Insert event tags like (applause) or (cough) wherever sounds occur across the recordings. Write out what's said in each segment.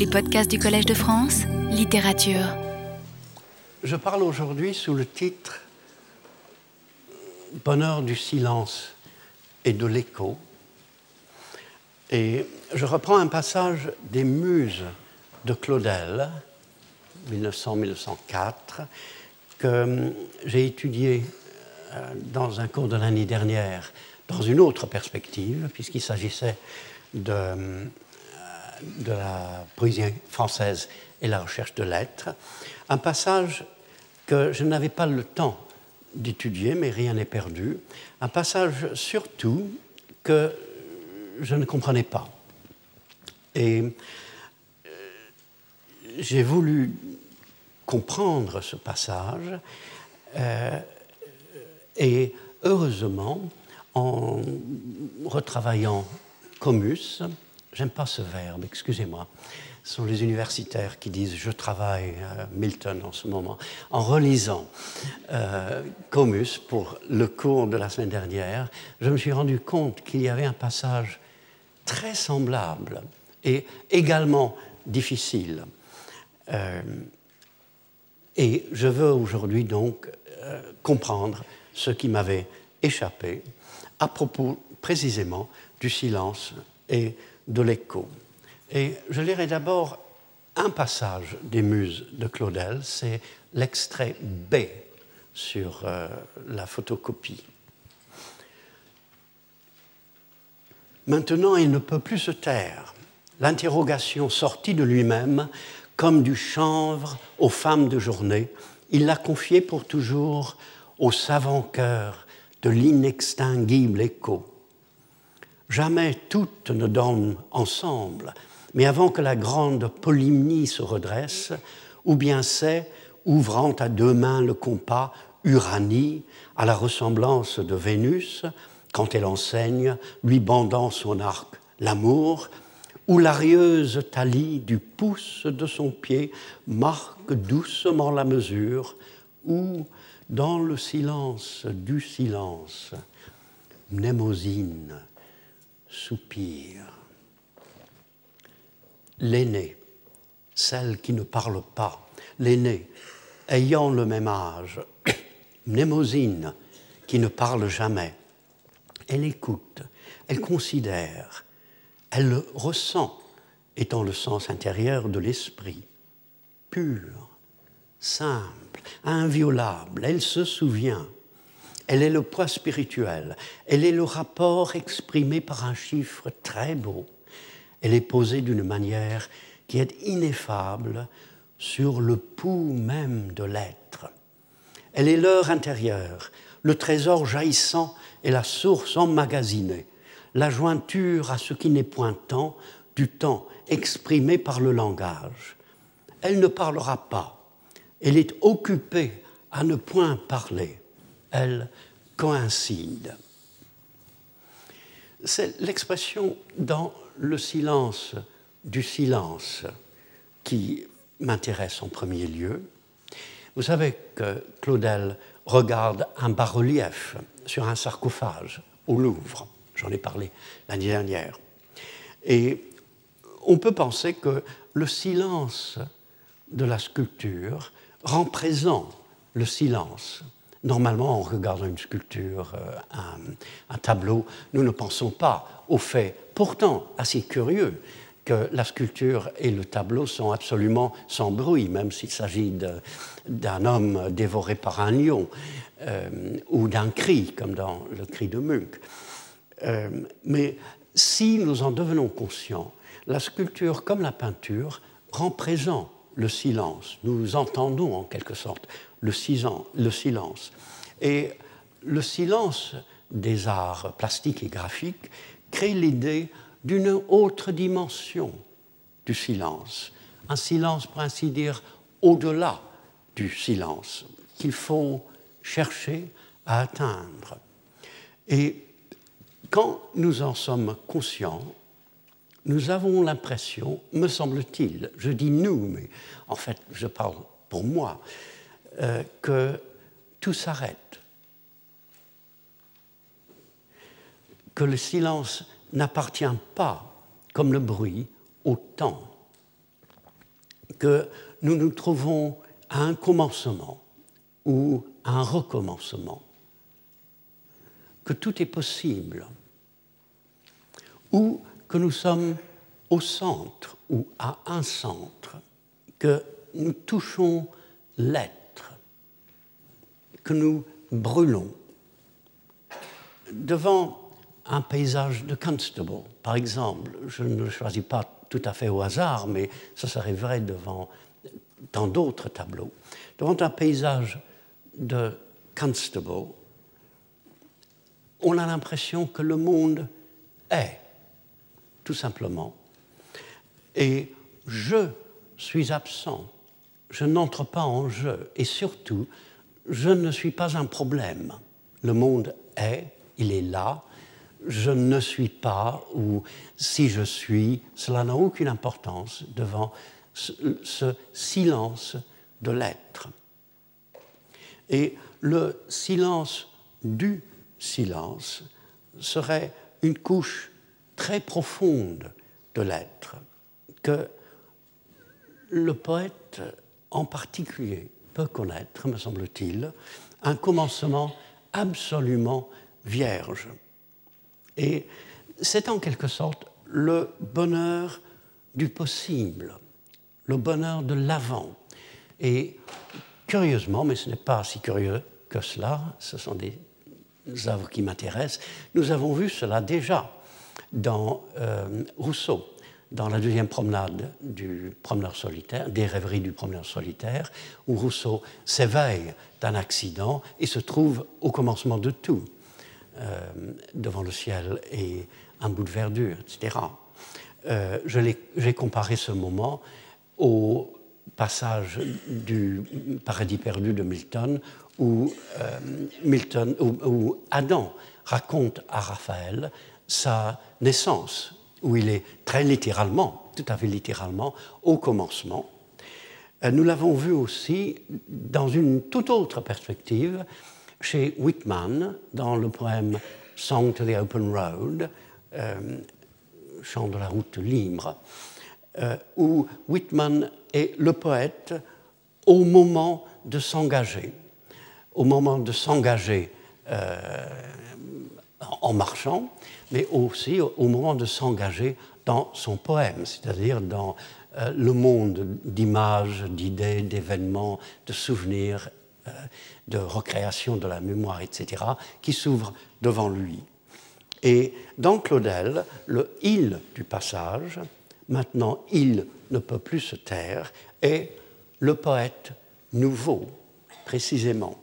Les podcasts du Collège de France, littérature. Je parle aujourd'hui sous le titre Bonheur du silence et de l'écho. Et je reprends un passage des Muses de Claudel, 1900-1904, que j'ai étudié euh, dans un cours de l'année dernière dans une autre perspective, puisqu'il s'agissait de, euh, de la poésie française et la recherche de lettres. Un passage que je n'avais pas le temps d'étudier, mais rien n'est perdu. Un passage surtout que je ne comprenais pas. Et euh, j'ai voulu comprendre ce passage euh, et heureusement, en retravaillant Comus, j'aime pas ce verbe, excusez-moi, ce sont les universitaires qui disent je travaille euh, Milton en ce moment, en relisant euh, Comus pour le cours de la semaine dernière, je me suis rendu compte qu'il y avait un passage très semblable et également difficile. Euh, et je veux aujourd'hui donc comprendre ce qui m'avait échappé à propos précisément du silence et de l'écho. Et je lirai d'abord un passage des Muses de Claudel, c'est l'extrait B sur euh, la photocopie. Maintenant, il ne peut plus se taire. L'interrogation sortie de lui-même, comme du chanvre aux femmes de journée, il l'a confiée pour toujours au savant cœur de l'inextinguible écho. Jamais toutes ne dorment ensemble, mais avant que la grande polymnie se redresse, ou bien c'est, ouvrant à deux mains le compas, Uranie, à la ressemblance de Vénus, quand elle enseigne, lui bandant son arc l'amour, ou l'arieuse talie du pouce de son pied marque doucement la mesure, ou, dans le silence du silence, Mnémosine soupire l'aînée, celle qui ne parle pas, l'aînée, ayant le même âge, (coughs) Mnémosine, qui ne parle jamais. Elle écoute, elle considère, elle ressent, étant le sens intérieur de l'esprit, pur, simple, inviolable, elle se souvient. Elle est le poids spirituel, elle est le rapport exprimé par un chiffre très beau elle est posée d'une manière qui est ineffable sur le pouls même de l'être. Elle est l'heure intérieure, le trésor jaillissant et la source emmagasinée, la jointure à ce qui n'est point temps, du temps exprimé par le langage. Elle ne parlera pas, elle est occupée à ne point parler, elle coïncide. C'est l'expression dans le silence du silence qui m'intéresse en premier lieu. Vous savez que Claudel regarde un bas-relief sur un sarcophage au Louvre. J'en ai parlé l'année dernière. Et on peut penser que le silence de la sculpture rend présent le silence. Normalement, en regardant une sculpture, euh, un, tableau, nous ne pensons pas au fait pourtant assez curieux que la sculpture et le tableau sont absolument sans bruit, même s'il s'agit d'un homme dévoré par un lion euh, ou d'un cri, comme dans le cri de Munch. Euh, mais si nous en devenons conscients, la sculpture comme la peinture rend présent le silence. Nous entendons en quelque sorte le silence. Et le silence des arts plastiques et graphiques crée l'idée d'une autre dimension du silence, un silence pour ainsi dire au-delà du silence qu'il faut chercher à atteindre. Et quand nous en sommes conscients, nous avons l'impression, me semble-t-il, je dis nous, mais en fait je parle pour moi, euh, que tout s'arrête, que le silence n'appartient pas, comme le bruit, au temps. que nous nous trouvons à un commencement ou à un recommencement, que tout est possible, ou que nous sommes au centre ou à un centre, que nous touchons l'être, que nous brûlons. Devant un paysage de Constable, par exemple, je ne le choisis pas tout à fait au hasard, mais ça serait vrai devant tant d'autres tableaux. Devant un paysage de Constable, on a l'impression que le monde est, tout simplement. Et je suis absent, je n'entre pas en jeu, et surtout, je ne suis pas un problème. Le monde est, il est là, je ne suis pas, ou si je suis, cela n'a aucune importance devant ce, silence de l'être. Et le silence du silence serait une couche très profonde de l'être que le poète en particulier connaître, me semble-t-il, un commencement absolument vierge. Et c'est en quelque sorte le bonheur du possible, le bonheur de l'avant. Et curieusement, mais ce n'est pas si curieux que cela, ce sont des œuvres qui m'intéressent, nous avons vu cela déjà dans euh, Rousseau, dans la deuxième promenade du promeneur solitaire, des rêveries du promeneur solitaire, où Rousseau s'éveille d'un accident et se trouve au commencement de tout. Euh, devant le ciel et un bout de verdure, etc. Euh, j'ai comparé ce moment au passage du Paradis perdu de Milton, euh, Milton, où, Adam raconte à Raphaël sa naissance, où il est très littéralement, tout à fait littéralement, au commencement. nous l'avons vu aussi dans une toute autre perspective chez Whitman, dans le poème Song to the Open Road, euh, Chant de la route libre, euh, où Whitman est le poète au moment de s'engager, au moment de s'engager euh, en marchant, mais aussi au moment de s'engager dans son poème, c'est-à-dire dans le monde d'images, d'idées, d'événements, de souvenirs euh, de recréation de la mémoire, etc., qui s'ouvre devant lui. Et dans Claudel, le il du passage, maintenant il ne peut plus se taire, est le poète nouveau, précisément.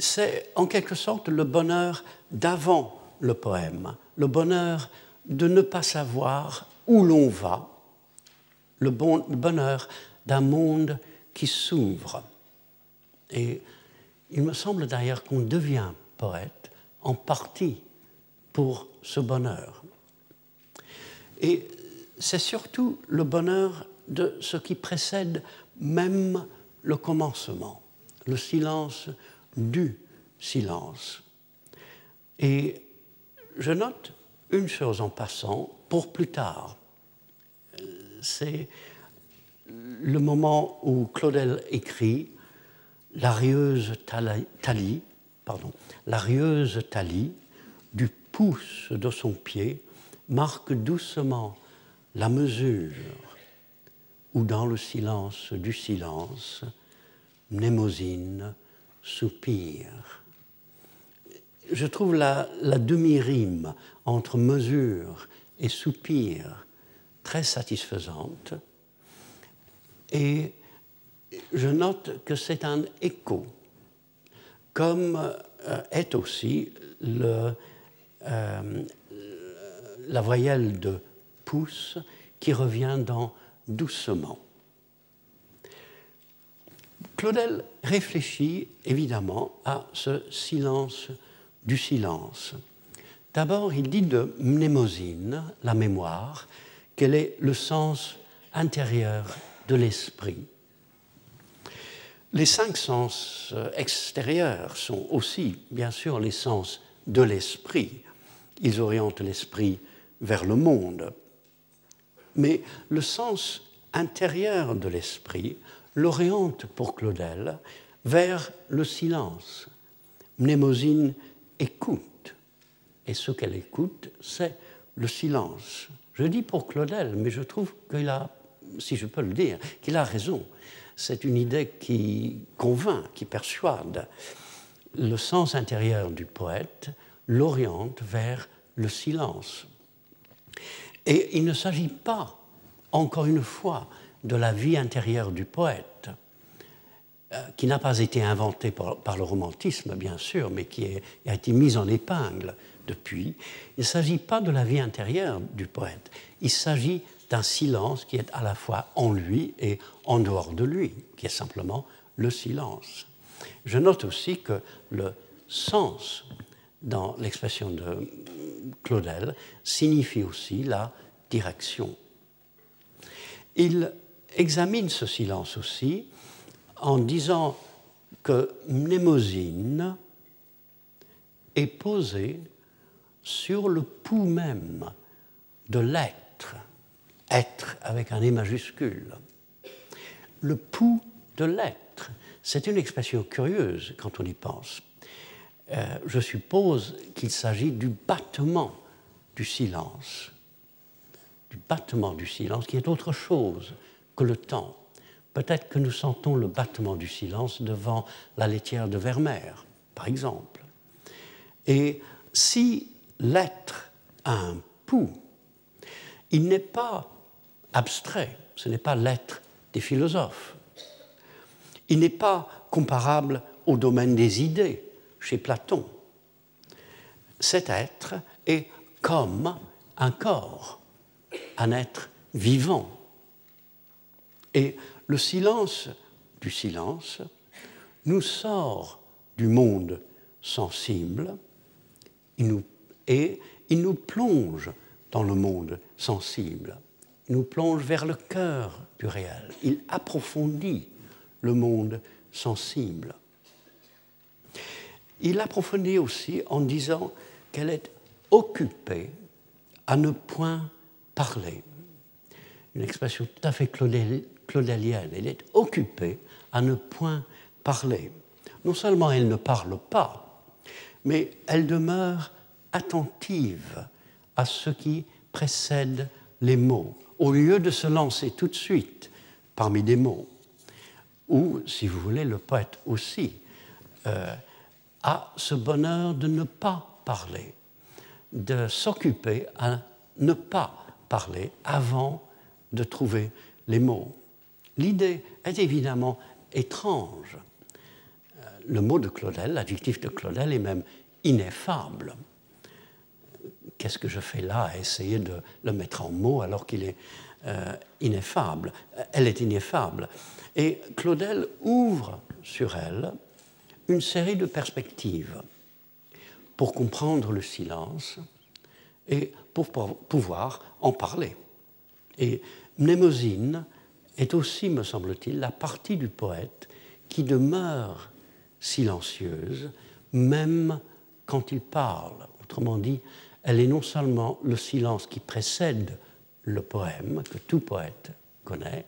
C'est en quelque sorte le bonheur d'avant le poème, le bonheur de ne pas savoir où l'on va, le, bon, le bonheur d'un monde qui s'ouvre. Et il me semble d'ailleurs qu'on devient poète en partie pour ce bonheur. Et c'est surtout le bonheur de ce qui précède même le commencement, le silence du silence. Et je note une chose en passant pour plus tard. C'est le moment où Claudel écrit la rieuse talie du pouce de son pied marque doucement la mesure où dans le silence du silence, Mnémosine soupire. Je trouve la, demi-rime entre mesure et soupir très satisfaisante et je note que c'est un écho, comme euh, est aussi euh, la voyelle de pouce qui revient dans doucement. Claudel réfléchit évidemment à ce silence du silence. D'abord, il dit de mnémosine, la mémoire, qu'elle est le sens intérieur de l'esprit. Les cinq sens extérieurs sont aussi, bien sûr, les sens de l'esprit. Ils orientent l'esprit vers le monde. Mais le sens intérieure de l'esprit l'oriente pour Claudel vers le silence. Mnémosine écoute, et ce qu'elle écoute, c'est le silence. Je dis pour Claudel, mais je trouve qu'il a, si je peux le dire, qu'il a raison. C'est une idée qui convainc, qui persuade. Le sens intérieur du poète l'oriente vers le silence. Et il ne s'agit pas, encore une fois, de la vie intérieure du poète, qui n'a pas été inventée par, le romantisme, bien sûr, mais qui a été mise en épingle depuis. Il ne s'agit pas de la vie intérieure du poète, il s'agit d'un silence qui est à la fois en lui et en dehors de lui, qui est simplement le silence. Je note aussi que le sens dans l'expression de Claudel signifie aussi la direction. Il examine ce silence aussi en disant que Mnémosine est posée sur le pouls même de l'être, être avec un E majuscule. Le pouls de l'être, c'est une expression curieuse quand on y pense. Euh, je suppose qu'il s'agit du battement du silence, du battement du silence qui est autre chose que le temps. Peut-être que nous sentons le battement du silence devant la laitière de Vermeer, par exemple. Et si l'être a un pouls, il n'est pas abstrait, ce n'est pas l'être des philosophes. Il n'est pas comparable au domaine des idées, chez Platon. Cet être est comme un corps, un être vivant. Le silence du silence nous sort du monde sensible et il nous plonge dans le monde sensible. Il nous plonge vers le cœur du réel. Il approfondit le monde sensible il approfondit aussi en disant qu'elle est occupée à ne point parler. Une expression tout à fait claudelienne. Elle est occupée à ne point parler. Non seulement elle ne parle pas, mais elle demeure attentive à ce qui précède les mots, au lieu de se lancer tout de suite parmi des mots. Ou, si vous voulez, le poète aussi euh, à ce bonheur de ne pas parler, de s'occuper à ne pas parler avant de trouver les mots. L'idée est évidemment étrange. Euh, le mot de Claudel, l'adjectif de Claudel est même ineffable. Qu'est-ce que je fais là à essayer de le mettre en mots alors qu'il est euh, ineffable? Elle est ineffable. Et Claudel ouvre sur elle une série de perspectives pour comprendre le silence et pour pouvoir en parler. Et est aussi, me semble-t-il, la partie du poète qui demeure silencieuse, même quand il parle. Autrement dit, elle est non seulement le silence qui précède le poème, que tout poète connaît,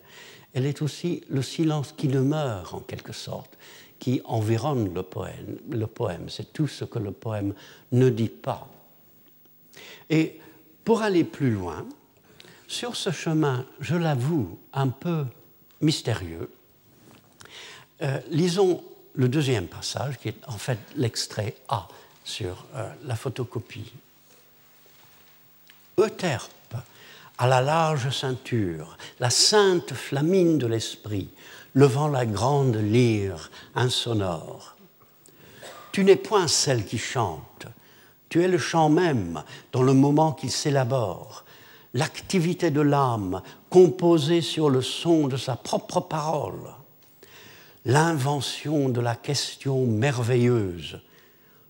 elle est aussi le silence qui demeure en quelque sorte, qui environne le poème. C'est tout ce que le poème ne dit pas. Et pour aller plus loin, sur ce chemin, je l'avoue, un peu mystérieux, euh, lisons le deuxième passage, qui est en fait l'extrait A sur euh, la photocopie. Euterpe, à la large ceinture, la sainte flamine de l'esprit, levant la grande lyre insonore. Tu n'es point celle qui chante, tu es le chant même dans le moment qu'il s'élabore, l'activité de l'âme composée sur le son de sa propre parole, l'invention de la question merveilleuse,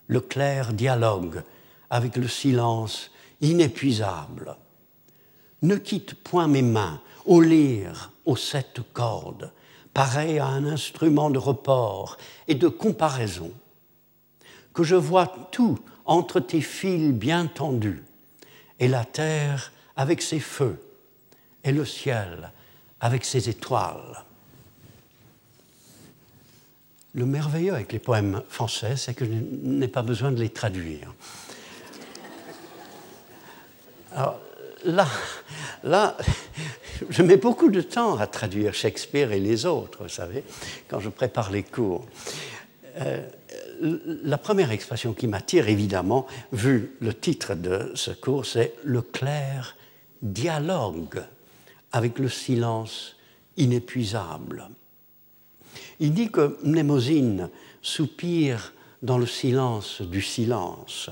le clair dialogue avec le silence inépuisable. Ne quitte point mes mains, au lyre, aux sept cordes, pareil à un instrument de report et de comparaison, que je vois tout entre tes fils bien tendus, et la terre avec ses feux, et le ciel avec ses étoiles. Le merveilleux avec les poèmes français, c'est que je n'ai pas besoin de les traduire. Alors là, là, je mets beaucoup de temps à traduire Shakespeare et les autres, vous savez, quand je prépare les cours. Euh, la première expression qui m'attire, évidemment, vu le titre de ce cours, c'est le clair dialogue avec le silence inépuisable. Il dit que Mnémosine soupire dans le silence du silence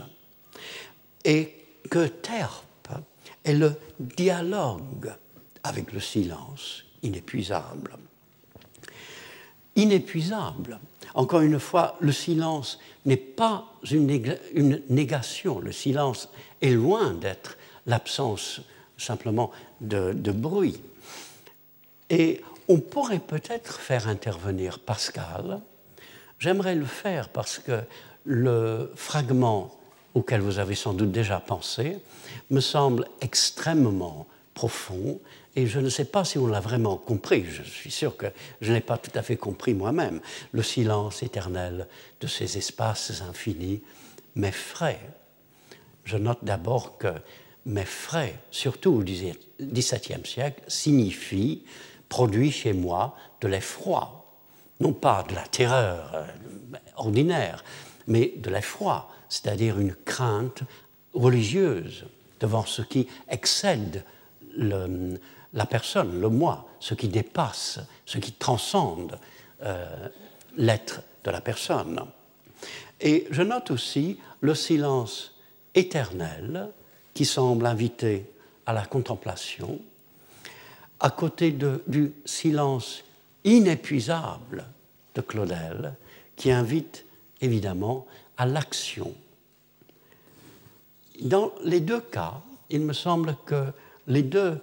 et que Terpe est le dialogue avec le silence inépuisable. Inépuisable. Encore une fois, le silence n'est pas une, négation. Le silence est loin d'être l'absence simplement de, bruit. Et on pourrait peut-être faire intervenir Pascal. J'aimerais le faire parce que le fragment auquel vous avez sans doute déjà pensé me semble extrêmement profond et je ne sais pas si on l'a vraiment compris. Je suis sûr que je n'ai pas tout à fait compris moi-même. Le silence éternel de ces espaces infinis m'effraie. Je note d'abord que m'effraie, surtout au XVIIe siècle, signifie produit chez moi de l'effroi, non pas de la terreur euh, ordinaire, mais de l'effroi, c'est-à-dire une crainte religieuse devant ce qui excède la personne, le moi, ce qui dépasse, ce qui transcende euh, l'être de la personne. Et je note aussi le silence éternel qui semble inviter à la contemplation, à côté du silence inépuisable de Claudel, qui invite évidemment à l'action. Dans les deux cas, il me semble que les deux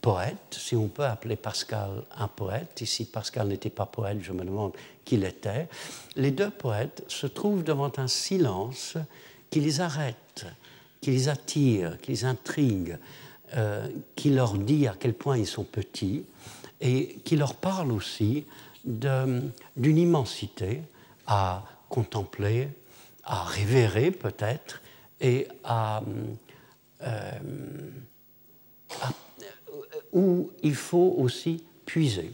poètes, si on peut appeler Pascal un poète, ici Pascal n'était pas poète, je me demande qui l'était, les deux poètes se trouvent devant un silence qui les arrête, qui les attire, qui les intrigue, euh, qui leur dit à quel point ils sont petits et qui leur parle aussi d'une immensité à contempler, à révérer peut-être et euh, où il faut aussi puiser.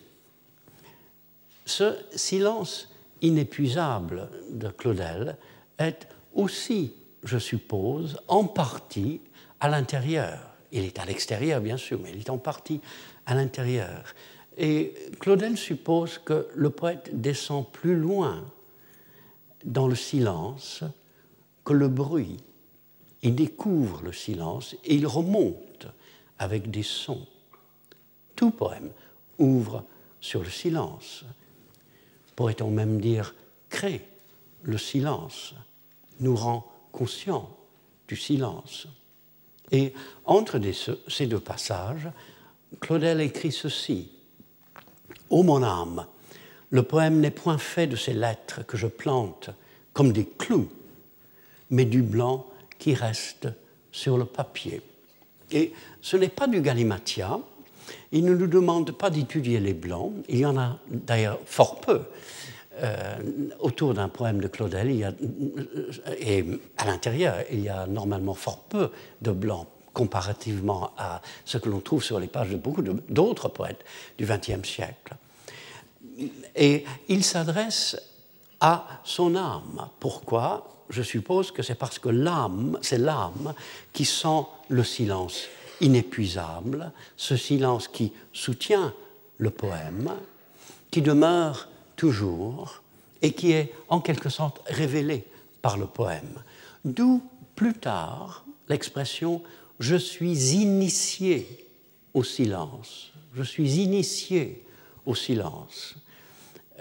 Ce silence inépuisable de Claudel est aussi, je suppose, en partie à l'intérieur il est à l'extérieur, bien sûr, mais il est en partie à l'intérieur. Et Claudel suppose que le poète descend plus loin dans le silence que le bruit. Il découvre le silence et il remonte avec des sons. Tout poème ouvre sur le silence. Pourrait-on même dire crée le silence, nous rend conscients du silence. Et entre ces deux passages, Claudel écrit ceci. Ô mon âme, le poème n'est point fait de ces lettres que je plante comme des clous, mais du blanc qui reste sur le papier. Et ce n'est pas du galimatia. Il ne nous demande pas d'étudier les blancs. Il y en a d'ailleurs fort peu. Euh, autour d'un poème de Claudel, il y a, et à l'intérieur, il y a normalement fort peu de blanc comparativement à ce que l'on trouve sur les pages de beaucoup d'autres poètes du XXe siècle. Et il s'adresse à son âme. Pourquoi? Je suppose que c'est parce que l'âme, c'est l'âme qui sent le silence inépuisable, ce silence qui soutient le poème, qui demeure et qui est en quelque sorte révélé par le poème. D'où plus tard l'expression je suis initié au silence. Je suis initié au silence.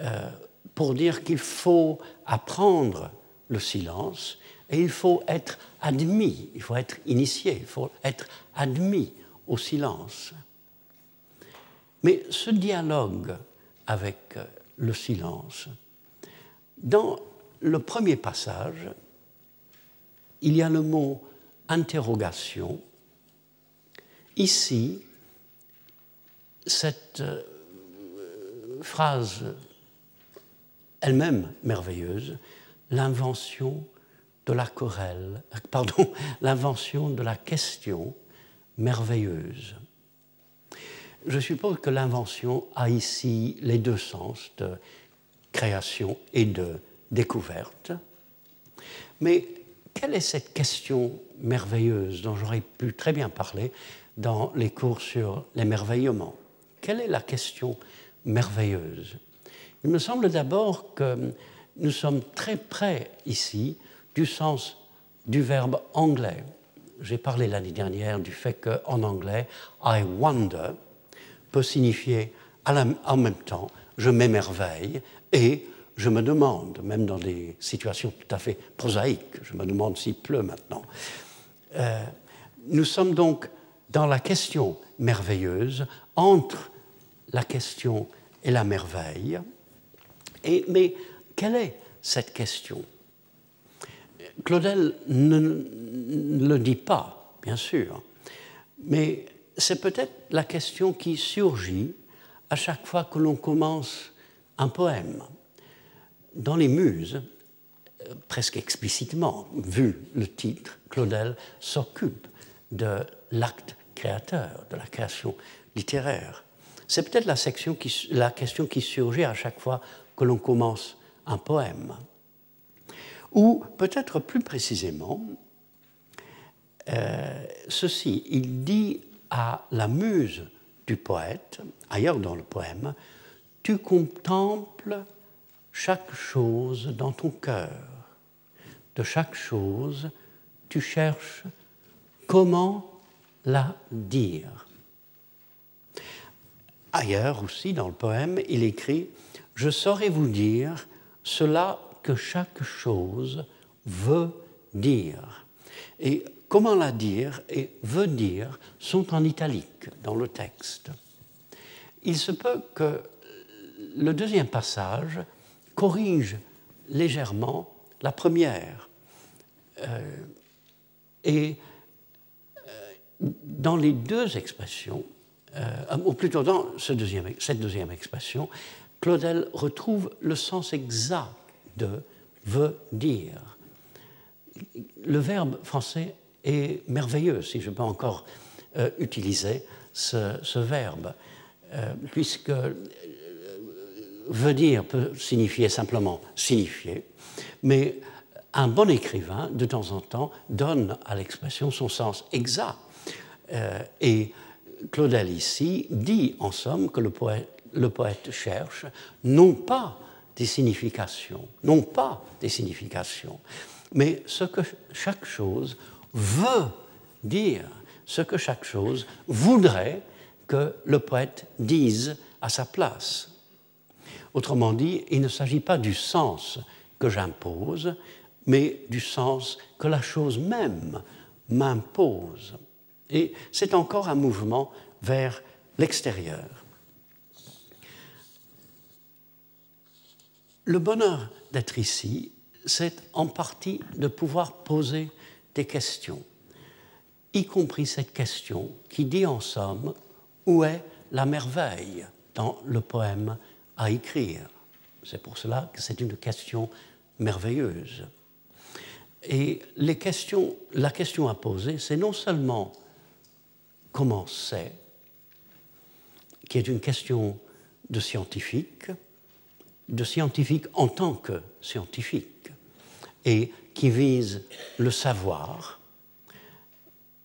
Euh, pour dire qu'il faut apprendre le silence et il faut être admis, il faut être initié, il faut être admis au silence. Mais ce dialogue avec euh, le silence. Dans le premier passage, il y a le mot interrogation. Ici, cette euh, phrase elle-même merveilleuse, l'invention de la pardon, (laughs) l'invention de la question merveilleuse. Je suppose que l'invention a ici les deux sens de création et de découverte. Mais quelle est cette question merveilleuse dont j'aurais pu très bien parler dans les cours sur l'émerveillement? Quelle est la question merveilleuse? Il me semble d'abord que nous sommes très près ici du sens du verbe anglais. J'ai parlé l'année dernière du fait qu'en anglais, I wonder peut signifier en même temps je m'émerveille et je me demande, même dans des situations tout à fait prosaïques, je me demande s'il pleut maintenant. Euh, nous sommes donc dans la question merveilleuse, entre la question et la merveille. Mais quelle est cette question? Claudel ne, ne le dit pas, bien sûr, mais c'est peut-être la question qui surgit à chaque fois que l'on commence un poème. Dans les Muses, euh, presque explicitement, vu le titre, Claudel s'occupe de l'acte créateur, de la création littéraire. C'est peut-être la, question qui surgit à chaque fois que l'on commence un poème. Ou peut-être plus précisément, euh, ceci, il dit à la muse du poète, ailleurs dans le poème, tu contemples chaque chose dans ton cœur. De chaque chose, tu cherches comment la dire. Ailleurs aussi, dans le poème, il écrit Je saurais vous dire cela que chaque chose veut dire. Comment la dire et veut dire sont en italique dans le texte. Il se peut que le deuxième passage corrige légèrement la première. Euh, et euh, dans les deux expressions, euh, ou plutôt dans cette deuxième expression, Claudel retrouve le sens exact de veut dire. Le verbe français est merveilleux, si je peux encore euh, utiliser ce, verbe, euh, puisque euh, veut dire peut signifier simplement signifier, mais un bon écrivain, de temps en temps, donne à l'expression son sens exact. et Claudel ici dit en somme que le poète cherche non pas des significations, non pas des significations, mais ce que chaque chose veut dire ce que chaque chose voudrait que le poète dise à sa place. Autrement dit, il ne s'agit pas du sens que j'impose, mais du sens que la chose même m'impose. Et c'est encore un mouvement vers l'extérieur. Le bonheur d'être ici, c'est en partie de pouvoir poser des questions, y compris cette question qui dit en somme où est la merveille dans le poème à écrire. C'est pour cela que c'est une question merveilleuse. Et les la question à poser, c'est non seulement comment c'est, qui est une question de scientifique, de scientifique en tant que scientifique, et qui vise le savoir,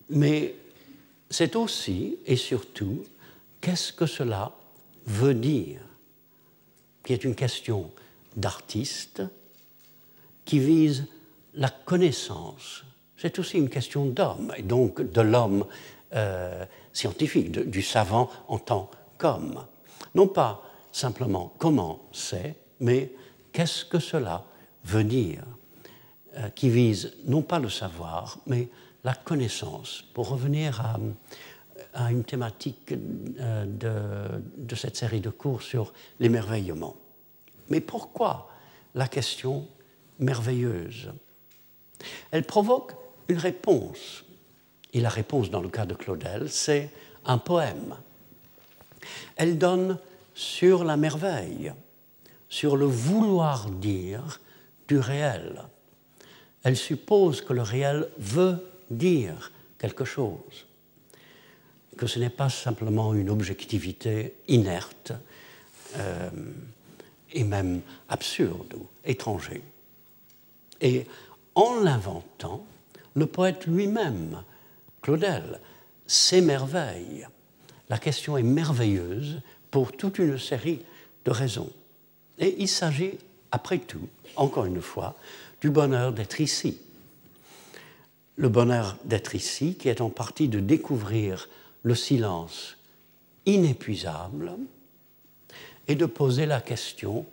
mais c'est aussi et surtout qu'est-ce que cela veut dire, qui est une question d'artiste qui vise la connaissance. C'est aussi une question d'homme, et donc de l'homme euh, scientifique, du savant en tant qu'homme. Non pas simplement comment c'est, mais qu'est-ce que cela veut dire euh, qui vise non pas le savoir, mais la connaissance, pour revenir à, une thématique euh, de, de, cette série de cours sur l'émerveillement. Mais pourquoi la question merveilleuse? Elle provoque une réponse. Et la réponse, dans le cas de Claudel, c'est un poème. Elle donne sur la merveille, sur le vouloir dire du réel. Elle suppose que le réel veut dire quelque chose, que ce n'est pas simplement une objectivité inerte euh, et même absurde ou étranger. Et en l'inventant, le poète lui-même, Claudel, s'émerveille. La question est merveilleuse pour toute une série de raisons. Et il s'agit, après tout, encore une fois, du bonheur d'être ici. Le bonheur d'être ici, qui est en partie de découvrir le silence inépuisable et de poser la question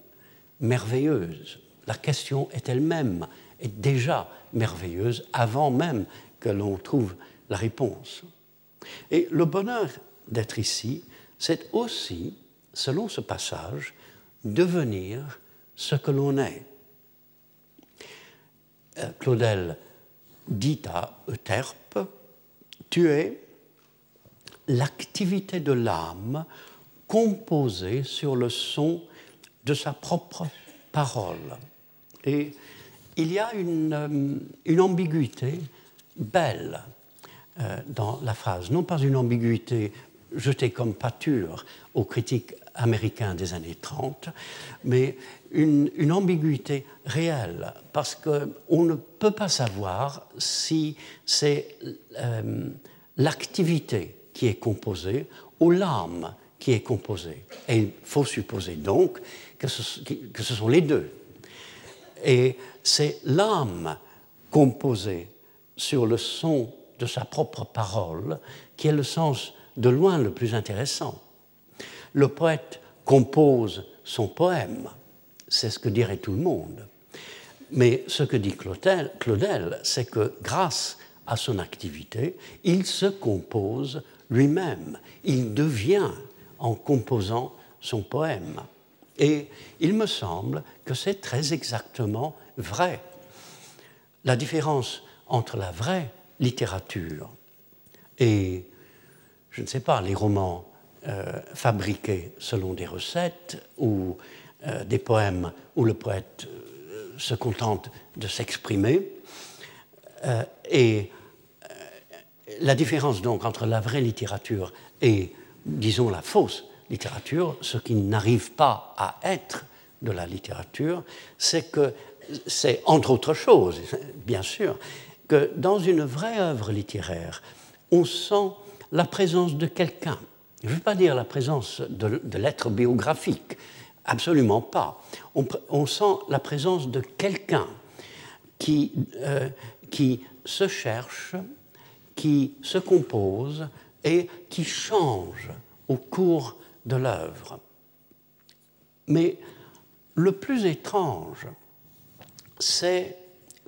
merveilleuse. La question est elle-même est déjà merveilleuse avant même que l'on trouve la réponse. Et le bonheur d'être ici, c'est aussi, selon ce passage, devenir ce que l'on est. Euh, Claudel dit à Euterpe, tu es l'activité de l'âme composée sur le son de sa propre parole. Et il y a une, euh, ambiguïté belle euh, dans la phrase, non pas une ambiguïté jetée comme pâture aux critiques américains des années 30, mais une, ambiguïté réelle, parce qu'on ne peut pas savoir si c'est euh, l'activité qui est composée ou l'âme qui est composée. Et il faut supposer donc que ce, que ce sont les deux. Et c'est l'âme composée sur le son de sa propre parole qui est le sens de loin le plus intéressant. Le poète compose son poème, c'est ce que dirait tout le monde. Mais ce que dit Claudel, c'est que grâce à son activité, il se compose lui-même, il devient en composant son poème. Et il me semble que c'est très exactement vrai. La différence entre la vraie littérature et, je ne sais pas, les romans euh, fabriqués selon des recettes ou euh, des poèmes où le poète euh, se contente de s'exprimer, et la différence donc entre la vraie littérature et, disons, la fausse littérature, ce qui n'arrive pas à être de la littérature, c'est que c'est entre autres choses, bien sûr, que dans une vraie œuvre littéraire, on sent la présence de quelqu'un. Je ne veux pas dire la présence de, de l'être biographique, absolument pas. On, sent la présence de quelqu'un qui, euh, qui se cherche, qui se compose et qui change au cours de l'œuvre. Mais le plus étrange, c'est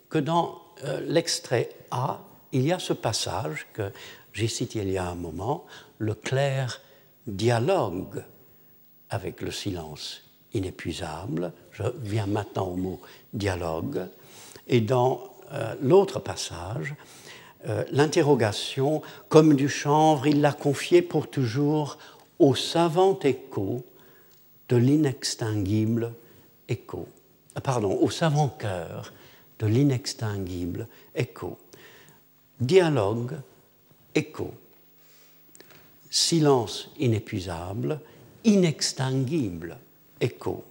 que dans euh, l'extrait A, il y a ce passage que j'ai cité il y a un moment, le clair dialogue avec le silence inépuisable. Je viens maintenant au mot dialogue. Et dans euh, l'autre passage, euh, l'interrogation, comme du chanvre, il l'a confié pour toujours au savant écho de l'inextinguible écho. Euh, pardon, au savant cœur de l'inextinguible écho. Dialogue, écho. Silence inépuisable, inextinguible écho.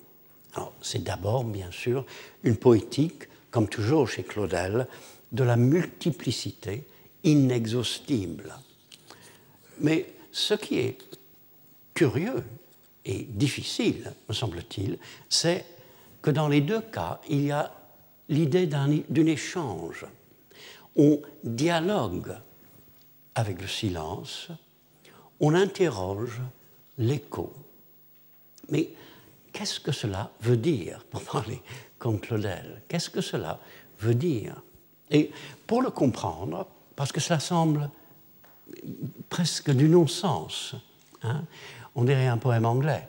c'est d'abord, bien sûr, une poétique, comme toujours chez Claudel, de la multiplicité inexhaustible. Mais ce qui est curieux et difficile, me semble-t-il, c'est que dans les deux cas, il y a l'idée d'un échange. On dialogue avec le silence, on interroge l'écho. Qu'est-ce que cela veut dire, pour parler comme Claudel? Qu'est-ce que cela veut dire? Et pour le comprendre, parce que ça semble presque du non-sens, hein, on dirait un poème anglais,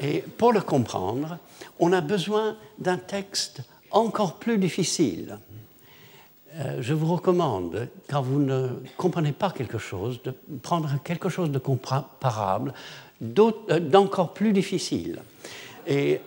et pour le comprendre, on a besoin d'un texte encore plus difficile. Euh, je vous recommande, quand vous ne comprenez pas quelque chose, de prendre quelque chose de comparable, d'encore plus difficile. Et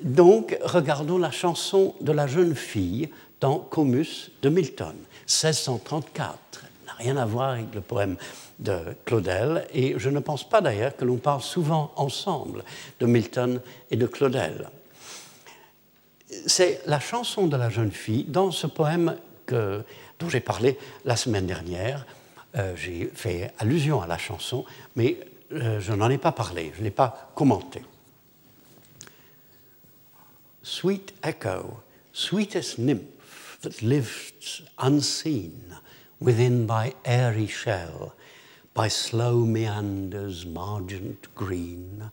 donc, regardons la chanson de la jeune fille dans Comus de Milton, 1634. n'a rien à voir avec le poème de Claudel, et je ne pense pas d'ailleurs que l'on parle souvent ensemble de Milton et de Claudel. C'est la chanson de la jeune fille dans ce poème que, dont j'ai parlé la semaine dernière. Euh, j'ai fait allusion à la chanson, mais euh, je n'en ai pas parlé, je ne l'ai pas commenté. Sweet echo, sweetest nymph that lives unseen within thy airy shell, by slow meanders margent green,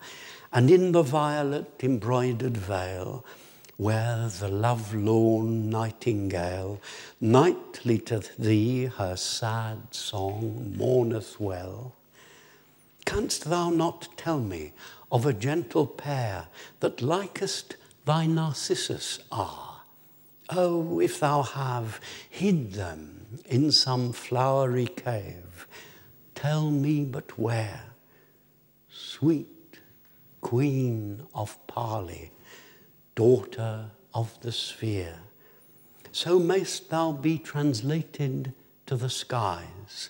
and in the violet embroidered vale, where the love-lorn nightingale nightly to thee her sad song mourneth well. Canst thou not tell me of a gentle pair that likest thy Narcissus are? Oh, if thou have hid them in some flowery cave, Tell me but where, sweet Queen of Parley, daughter of the sphere, so mayst thou be translated to the skies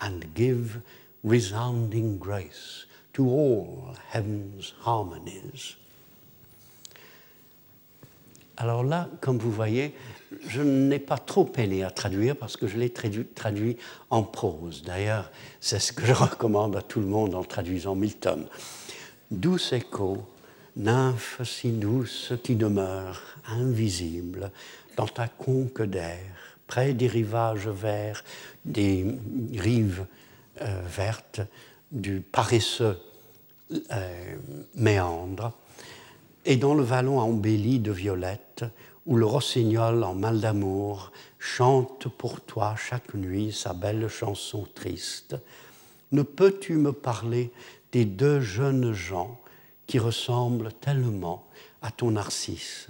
and give resounding grace to all heaven's harmonies. Alors là, comme vous voyez, je n'ai pas trop peiné à traduire parce que je l'ai traduit, en prose. D'ailleurs, c'est ce que je (laughs) recommande à tout le monde en traduisant Milton. Douce écho, nymphe si douce qui demeure invisible dans ta conque d'air, près des rivages verts, des rives euh, vertes du paresseux euh, méandre, et dans le vallon embelli de violettes, où le rossignol en mal d'amour chante pour toi chaque nuit sa belle chanson triste, ne peux-tu me parler des deux jeunes gens qui ressemblent tellement à ton Narcisse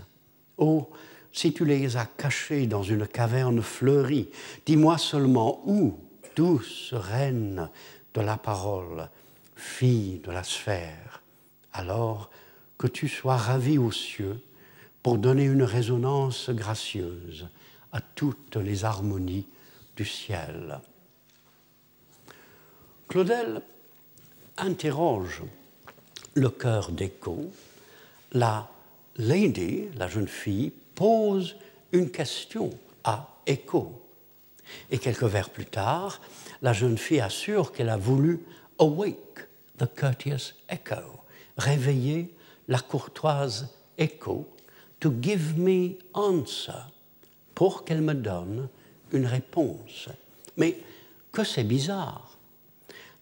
Oh, si tu les as cachés dans une caverne fleurie, dis-moi seulement où, douce reine de la parole, fille de la sphère, alors que tu sois ravie aux cieux pour donner une résonance gracieuse à toutes les harmonies du ciel. Claudel interroge le cœur d'écho. La lady, la jeune fille, pose une question à écho. Et quelques vers plus tard, la jeune fille assure qu'elle a voulu awake the courteous echo, réveiller la courtoise écho to give me answer, pour qu'elle me donne une réponse. Mais que c'est bizarre.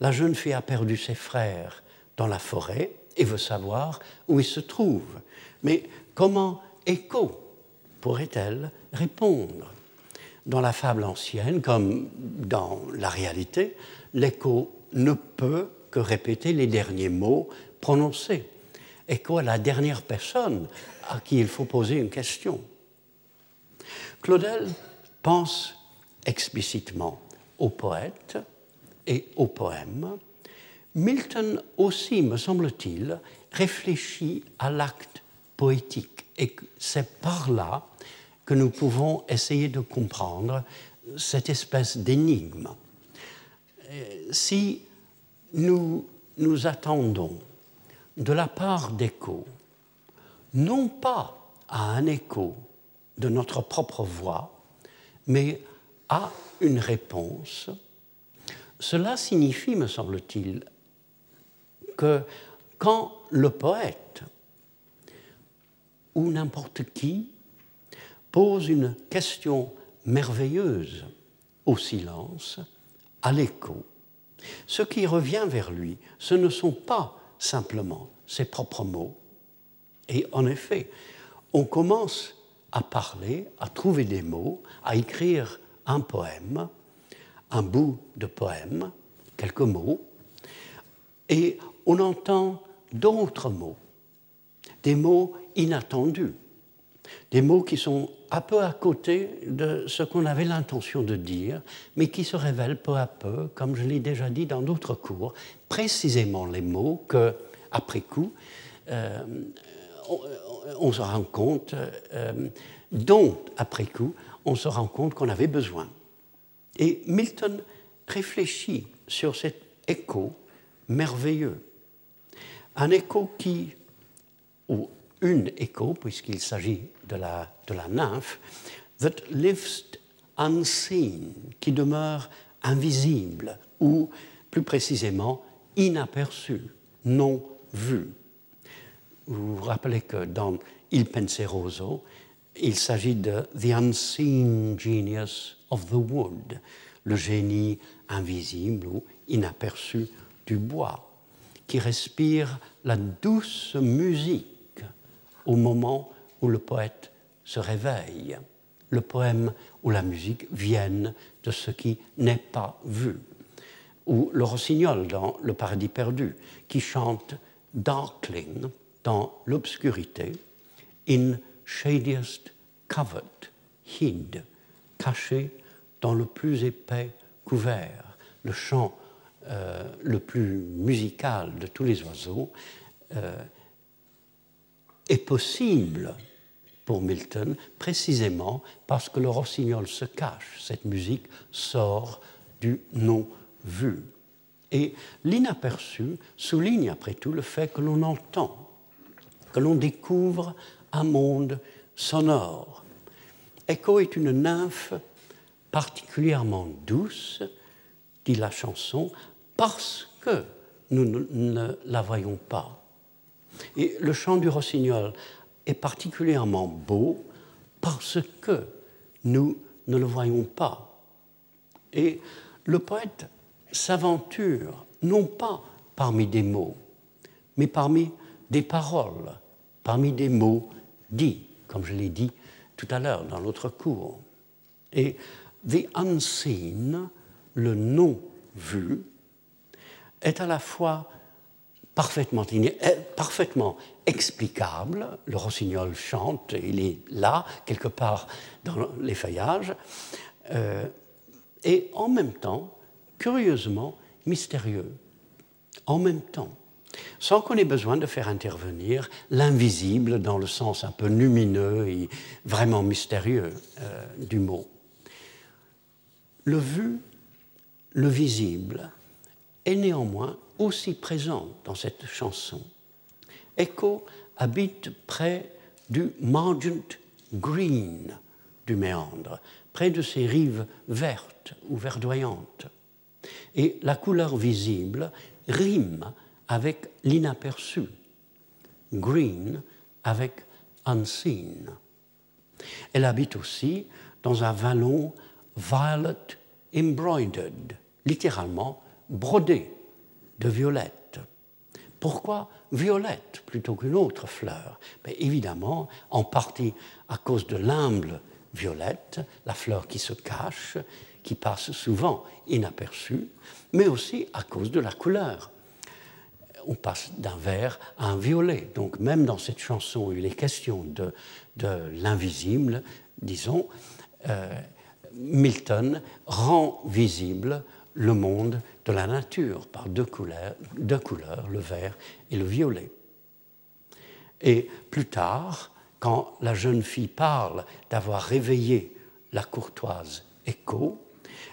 La jeune fille a perdu ses frères dans la forêt et veut savoir où ils se trouvent. Mais comment Écho pourrait-elle répondre? Dans la fable ancienne, comme dans la réalité, l'écho ne peut que répéter les derniers mots prononcés. Écho est la dernière personne à qui il faut poser une question. Claudel pense explicitement au poète et au poème. Milton aussi, me semble-t-il, réfléchit à l'acte poétique et c'est par là que nous pouvons essayer de comprendre cette espèce d'énigme. Si nous nous attendons de la part d'écho non pas à un écho de notre propre voix, mais à une réponse. Cela signifie, me semble-t-il, que quand le poète ou n'importe qui pose une question merveilleuse au silence, à l'écho, ce qui revient vers lui, ce ne sont pas simplement ses propres mots, et en effet, on commence à parler, à trouver des mots, à écrire un poème, un bout de poème, quelques mots, et on entend d'autres mots, des mots inattendus, des mots qui sont un peu à côté de ce qu'on avait l'intention de dire, mais qui se révèle peu à peu, comme je l'ai déjà dit dans d'autres cours, précisément les mots que, après coup, euh, on, se rend compte, euh, dont, après coup, on se rend compte qu'on avait besoin. Et Milton réfléchit sur cet écho merveilleux. Un écho qui, ou une écho, puisqu'il s'agit de la, de la nymphe, that lives unseen, qui demeure invisible, ou plus précisément inaperçu, non vu. Vous vous rappelez que dans Il Penseroso, il s'agit de The Unseen Genius of the Wood, le génie invisible ou inaperçu du bois, qui respire la douce musique au moment où le poète se réveille. Le poème ou la musique viennent de ce qui n'est pas vu. Ou le rossignol dans Le paradis perdu, qui chante Darkling dans l'obscurité, in shadiest covered, hid, caché dans le plus épais couvert. Le chant euh, le plus musical de tous les oiseaux euh, est possible pour Milton précisément parce que le rossignol se cache. Cette musique sort du non vu. Et l'inaperçu souligne après tout le fait que l'on entend, que l'on découvre un monde sonore. Echo est une nymphe particulièrement douce, dit la chanson, parce que nous ne la voyons pas. Et le chant du rossignol est particulièrement beau parce que nous ne le voyons pas. Et le poète s'aventure non pas parmi des mots, mais parmi des paroles, parmi des mots dits, comme je l'ai dit tout à l'heure dans l'autre cours. Et the unseen, le non vu, est à la fois parfaitement, explicable. Le rossignol chante, il est là, quelque part dans les feuillages, euh, et en même temps, curieusement, mystérieux. En même temps, sans qu'on ait besoin de faire intervenir l'invisible dans le sens un peu lumineux et vraiment mystérieux euh, du mot. Le vu, le visible, est néanmoins aussi présent dans cette chanson. Echo habite près du Margent Green du méandre, près de ces rives vertes ou verdoyantes. Et la couleur visible rime avec l'inaperçu, green avec unseen. Elle habite aussi dans un vallon violet embroidered, littéralement brodé de violette. Pourquoi violette plutôt qu'une autre fleur? Mais Évidemment, en partie à cause de l'humble violette, la fleur qui se cache, qui passe souvent inaperçue, mais aussi à cause de la couleur. On passe d'un vert à un violet. Donc même dans cette chanson où il est question de, l'invisible, disons, euh, Milton rend visible le monde de la nature par deux couleurs, deux couleurs, le vert et le violet. Et plus tard, quand la jeune fille parle d'avoir réveillé la courtoise Echo,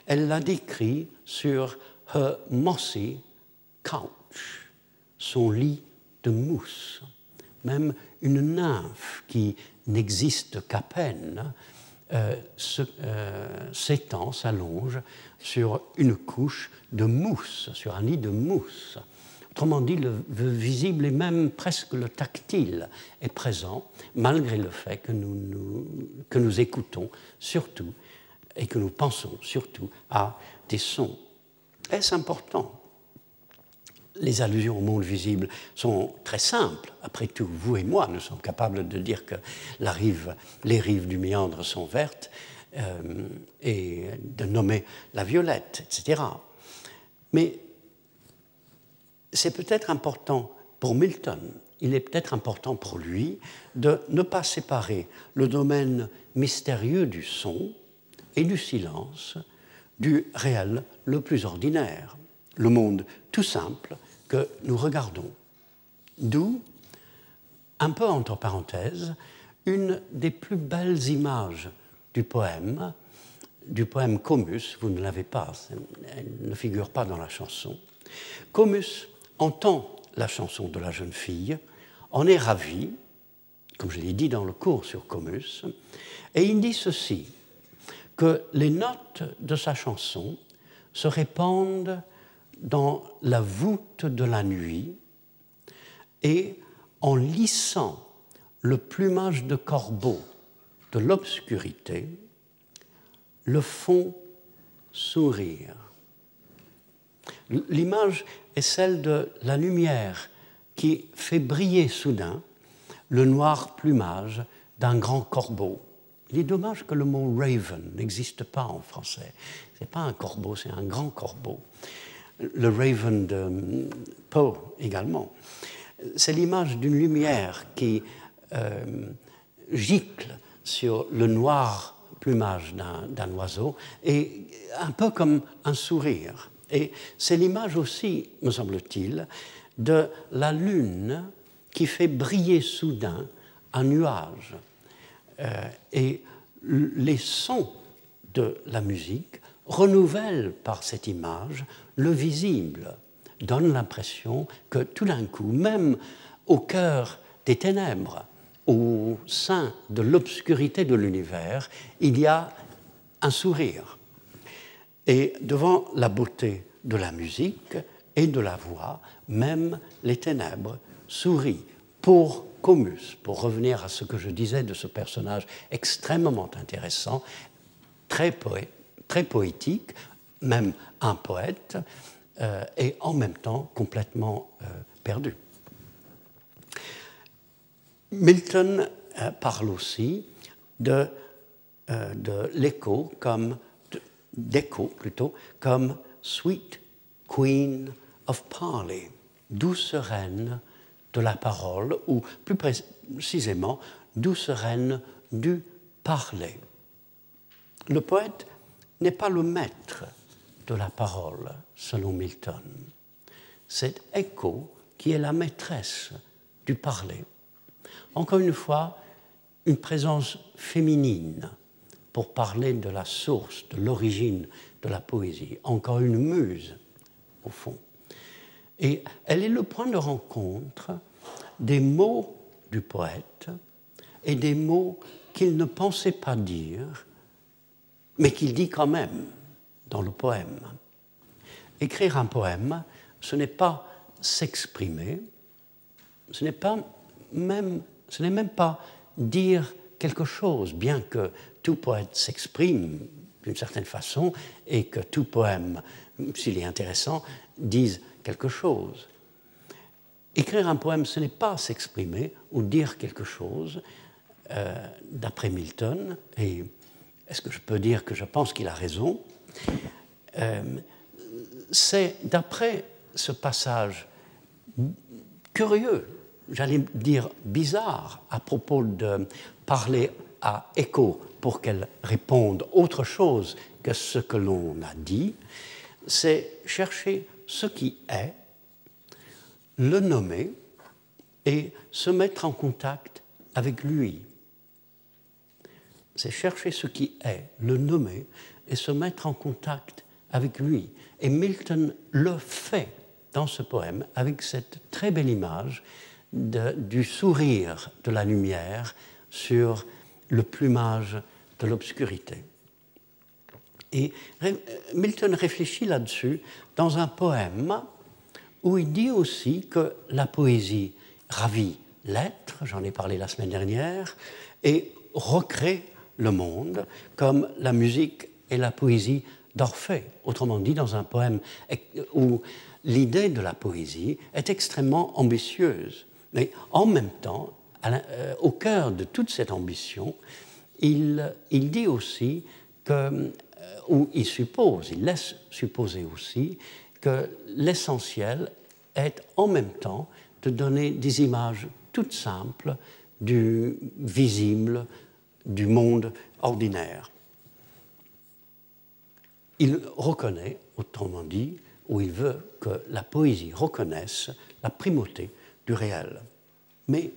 elle la décrit sur her mossy couch, son lit de mousse. Même une nymphe qui n'existe qu'à peine s'étend, s'allonge sur une couche de mousse, sur un lit de mousse. Autrement dit, le, visible et même presque le tactile est présent, malgré le fait que nous, que nous écoutons surtout et que nous pensons surtout à des sons. Est-ce important? Les allusions au monde visible sont très simples. Après tout, vous et moi, nous sommes capables de dire que les rives du méandre sont vertes euh, et de nommer la violette, etc. Mais c'est peut-être important pour Milton, il est peut-être important pour lui de ne pas séparer le domaine mystérieux du son et du silence du réel le plus ordinaire, le monde tout simple que nous regardons. D'où, un peu entre parenthèses, une des plus belles images du poème, du poème Comus, vous ne l'avez pas, elle ne figure pas dans la chanson. Comus entend la chanson de la jeune fille, en est ravi, comme je l'ai dit dans le cours sur Comus, et il dit ceci, que les notes de sa chanson se répandent dans la voûte de la nuit et en lissant le plumage de corbeau de l'obscurité, le font sourire. L'image est celle de la lumière qui fait briller soudain le noir plumage d'un grand corbeau. Il est dommage que le mot raven n'existe pas en français. Ce n'est pas un corbeau, c'est un grand corbeau. Le raven de Poe également. C'est l'image d'une lumière qui euh, gicle sur le noir plumage d'un oiseau, et un peu comme un sourire. Et c'est l'image aussi, me semble-t-il, de la lune qui fait briller soudain un nuage. Euh, et les sons de la musique renouvellent par cette image le visible, donnent l'impression que tout d'un coup, même au cœur des ténèbres, au sein de l'obscurité de l'univers, il y a un sourire. Et devant la beauté de la musique et de la voix, même les ténèbres sourient. Pour Comus, pour revenir à ce que je disais de ce personnage extrêmement intéressant, très, très poétique, même un poète, euh, et en même temps complètement euh, perdu. Milton euh, parle aussi de, de l'écho comme d'écho plutôt comme sweet queen of parley, douce reine de la parole ou plus précisément douce reine du parler. Le poète n'est pas le maître de la parole selon Milton. C'est écho qui est la maîtresse du parler encore une fois, une présence féminine pour parler de la source, de l'origine de la poésie, encore une muse, au fond. Et elle est le point de rencontre des mots du poète et des mots qu'il ne pensait pas dire, mais qu'il dit quand même dans le poème. Écrire un poème, ce n'est pas s'exprimer, ce n'est pas même ce n'est même pas dire quelque chose, bien que tout poète s'exprime d'une certaine façon et que tout poème, s'il est intéressant, dise quelque chose. Écrire un poème, ce n'est pas s'exprimer ou dire quelque chose, euh, d'après Milton, et est-ce que je peux dire que je pense qu'il a raison, euh, c'est d'après ce passage curieux j'allais dire, bizarre à propos de parler à Écho pour qu'elle réponde autre chose que ce que l'on a dit, c'est chercher ce qui est, le nommer et se mettre en contact avec lui. C'est chercher ce qui est, le nommer et se mettre en contact avec lui. Et Milton le fait dans ce poème avec cette très belle image du sourire de la lumière sur le plumage de l'obscurité. Et Milton réfléchit là-dessus dans un poème où il dit aussi que la poésie ravit l'être, j'en ai parlé la semaine dernière, et recrée le monde comme la musique et la poésie d'Orphée. Autrement dit, dans un poème où l'idée de la poésie est extrêmement ambitieuse. Mais en même temps, euh, au cœur de toute cette ambition, il, dit aussi que, euh, ou il suppose, il laisse supposer aussi que l'essentiel est en même temps de donner des images toutes simples du visible, du monde ordinaire. Il reconnaît, autrement dit, ou il veut que la poésie reconnaisse la primauté du réel. Mais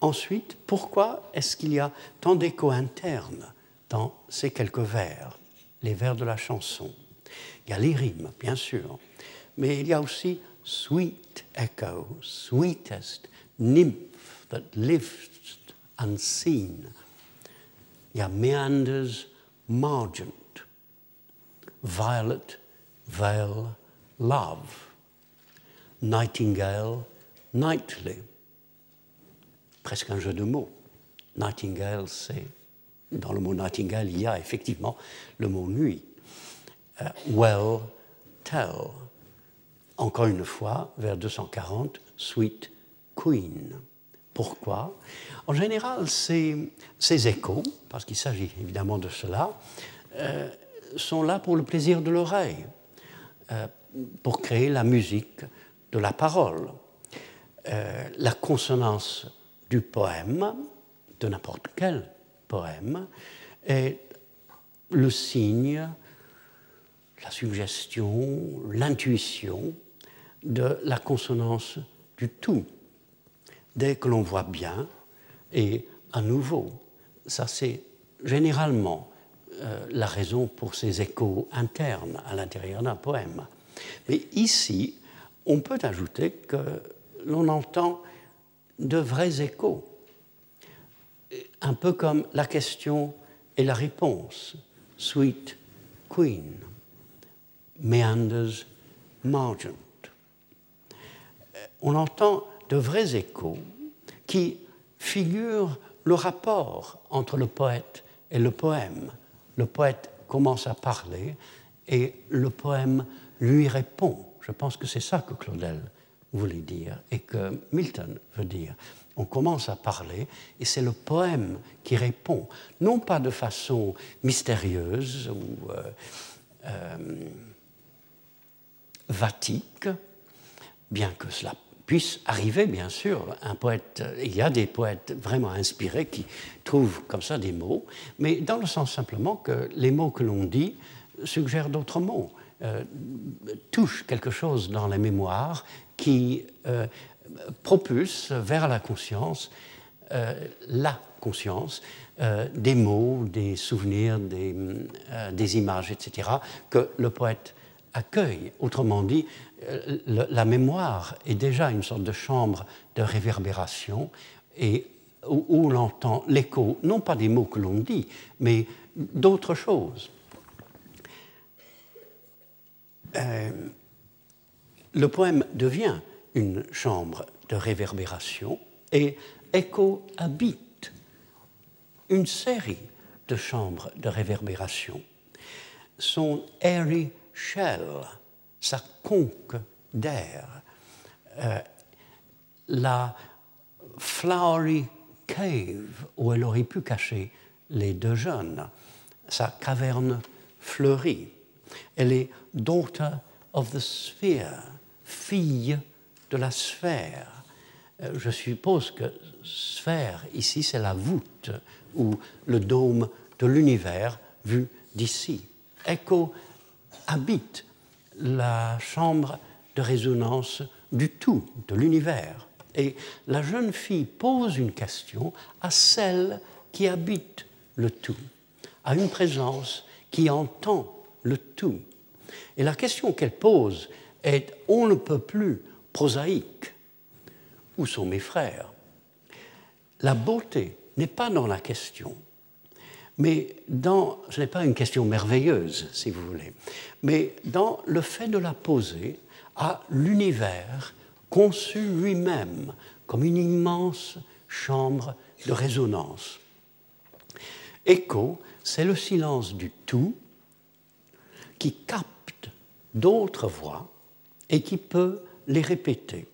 ensuite, pourquoi est-ce qu'il y a tant d'écho interne dans ces quelques vers, les vers de la chanson? Il y a les rimes, bien sûr, mais il y a aussi sweet echo, sweetest nymph that lives unseen. Il y a meanders margent, violet veil love, nightingale nightly. Presque un jeu de mots. Nightingale, c'est. Dans le mot nightingale, il y a effectivement le mot nuit. Uh, well, tell. Encore une fois, vers 240, Sweet Queen. Pourquoi? En général, ces, échos, parce qu'il s'agit évidemment de cela, euh, sont là pour le plaisir de l'oreille, euh, pour créer la musique de la parole. Euh, la consonance du poème, de n'importe quel poème, est le signe, la suggestion, l'intuition de la consonance du tout. Dès que l'on voit bien, et à nouveau, ça c'est généralement euh, la raison pour ces échos internes à l'intérieur d'un poème. Mais ici, on peut ajouter que l'on entend de vrais échos, un peu comme la question et la réponse. Sweet Queen, meanders margent. On entend de vrais échos qui figurent le rapport entre le poète et le poème. Le poète commence à parler et le poème lui répond. Je pense que c'est ça que Claudel voulait dire et que Milton veut dire. On commence à parler et c'est le poème qui répond, non pas de façon mystérieuse ou euh, euh, vatique, bien que cela puisse arriver, bien sûr. Un poète, il y a des poètes vraiment inspirés qui trouvent comme ça des mots, mais dans le sens simplement que les mots que l'on dit suggèrent d'autres mots, euh, touchent quelque chose dans la mémoire qui euh, propulse vers la conscience, euh, la conscience, des mots, des souvenirs, des, des images, etc., que le poète accueille. Autrement dit, la mémoire est déjà une sorte de chambre de réverbération et où, l'on entend l'écho, non pas des mots que l'on dit, mais d'autres choses. Euh, le poème devient une chambre de réverbération et Echo habite une série de chambres de réverbération. Son airy shell, sa conque d'air, euh, la flowery cave où elle aurait pu cacher les deux jeunes, sa caverne fleurie. Elle est daughter of the sphere, fille de la sphère. Euh, je suppose que sphère, ici, c'est la voûte ou le dôme de l'univers vu d'ici. Echo habite la chambre de résonance du tout, de l'univers. Et la jeune fille pose une question à celle qui habite le tout, à une présence qui entend le tout. Et la question qu'elle pose est on ne peut plus prosaïque. Où sont mes frères? La beauté n'est pas dans la question, mais dans, ce n'est pas une question merveilleuse, si vous voulez, mais dans le fait de la poser à l'univers conçu lui-même comme une immense chambre de résonance. Écho, c'est le silence du tout qui capte d'autres voix et qui peut les répéter.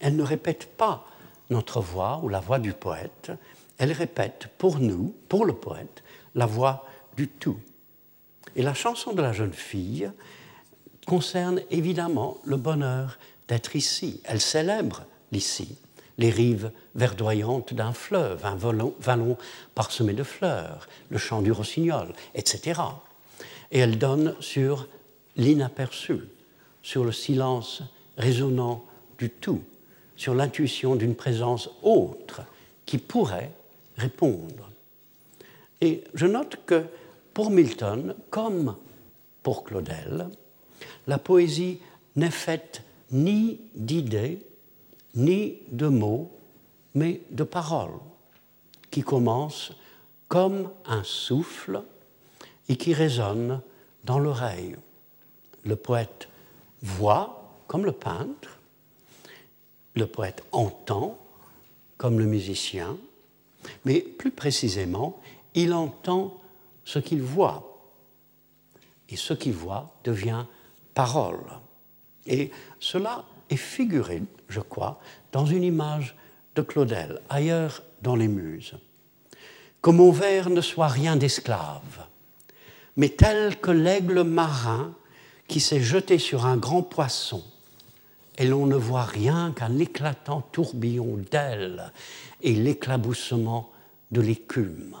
Elle ne répète pas notre voix ou la voix du poète, elle répète pour nous, pour le poète, la voix du tout. Et la chanson de la jeune fille concerne évidemment le bonheur d'être ici. Elle célèbre l'ici, les rives verdoyantes d'un fleuve, un vallon, parsemé de fleurs, le chant du rossignol, etc. Et elle donne sur l'inaperçu, sur le silence résonnant du tout, sur l'intuition d'une présence autre qui pourrait répondre. Et je note que pour Milton, comme pour Claudel, la poésie n'est faite ni d'idées, ni de mots, mais de paroles, qui commencent comme un souffle et qui résonnent dans l'oreille. Le poète voit comme le peintre, le poète entend comme le musicien, mais plus précisément, il entend ce qu'il voit. Et ce qu'il voit devient parole. Et cela est figuré, je crois, dans une image de Claudel, ailleurs dans les Muses. Que mon vers ne soit rien d'esclave, mais tel que l'aigle marin qui s'est jeté sur un grand poisson, et l'on ne voit rien qu'un éclatant tourbillon d'ailes et l'éclaboussement de l'écume.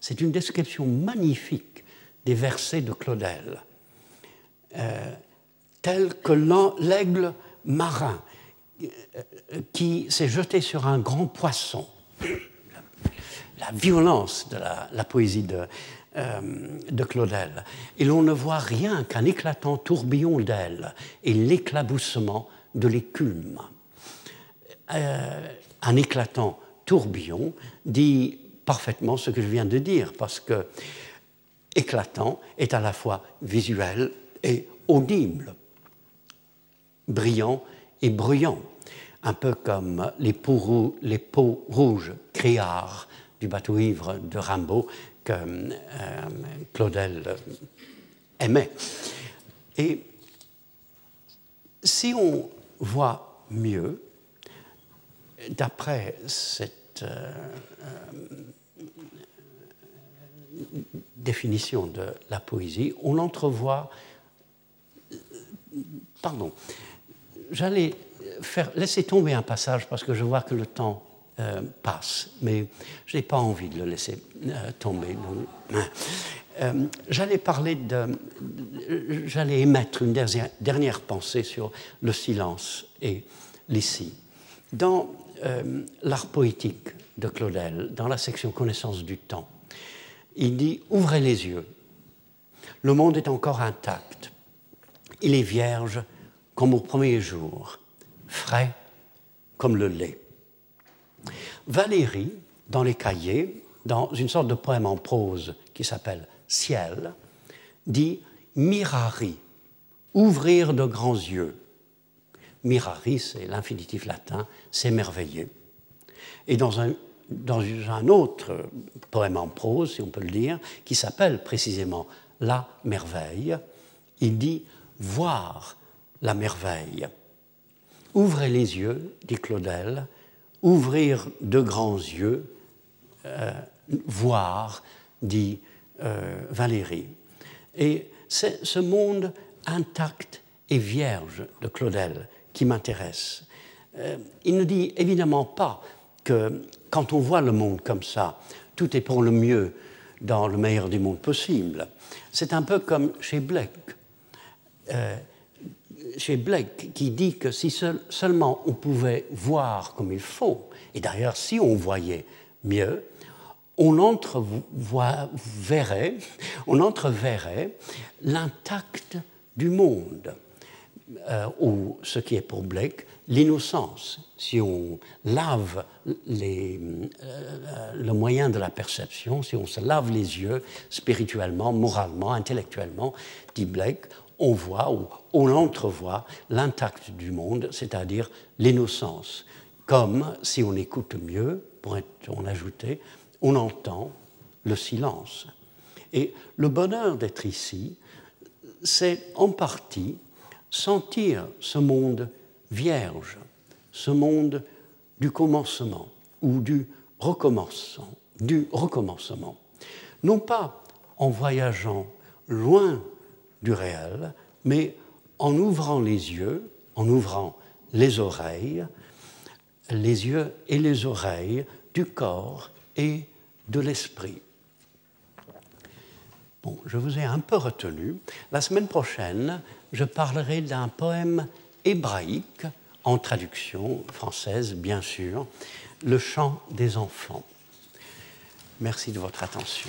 C'est une description magnifique des versets de Claudel, euh, tel que l'aigle marin euh, qui s'est jeté sur un grand poisson. La violence de la, poésie de, euh, de Claudel. Et l'on ne voit rien qu'un éclatant tourbillon d'ailes et l'éclaboussement de l'écume. un éclatant tourbillon dit parfaitement ce que je viens de dire, parce que éclatant est à la fois visuel et audible, brillant et bruyant, un peu comme les peaux, les peaux rouges criards du bateau ivre de Rimbaud que euh, Claudel aimait. Et si on voit mieux, d'après cette euh, définition de la poésie, on entrevoit. Pardon, j'allais faire, laisser tomber un passage parce que je vois que le temps euh, passe, mais je n'ai pas envie de le laisser euh, tomber. Euh, j'allais parler de, j'allais émettre une dernière, dernière, pensée sur le silence et l'ici. Dans l'art poétique de Claudel, dans la section connaissance du temps, il dit Ouvrez les yeux. Le monde est encore intact. Il est vierge comme au premier jour, frais comme le lait. Valérie, dans les cahiers, dans une sorte de poème en prose qui s'appelle Ciel, dit Mirari, ouvrir de grands yeux. Mirari, c'est l'infinitif latin, s'émerveiller. Et dans un dans un autre poème en prose, si on peut le dire, qui s'appelle précisément La merveille, il dit Voir la merveille. Ouvrez les yeux, dit Claudel, ouvrir de grands yeux, euh, voir, dit euh, Valérie. Et c'est ce monde intact et vierge de Claudel qui m'intéresse. Euh, il ne dit évidemment pas que quand on voit le monde comme ça, tout est pour le mieux dans le meilleur du monde possible. C'est un peu comme chez Blake. Chez Blake, qui dit que si seulement on pouvait voir comme il faut, et d'ailleurs si on voyait mieux, on entreverrait, on l'intact du monde, euh, ou ce qui est pour Blake l'innocence, si on lave euh, le moyen de la perception, si on se lave les yeux spirituellement, moralement, intellectuellement, dit Blake, on voit ou on entrevoit l'intact du monde, c'est-à-dire l'innocence. Comme si on écoute mieux, pourrait on ajouter, on entend le silence. Et le bonheur d'être ici, c'est en partie sentir ce monde vierge, ce monde du commencement ou du recommencement, du recommencement. Non pas en voyageant loin du réel, mais en ouvrant les yeux en ouvrant les oreilles, les yeux et les oreilles du corps et de l'esprit. Bon, je vous ai un peu retenu. La semaine prochaine, je parlerai d'un poème hébraïque, en traduction française bien sûr, Le chant des enfants. Merci de votre attention.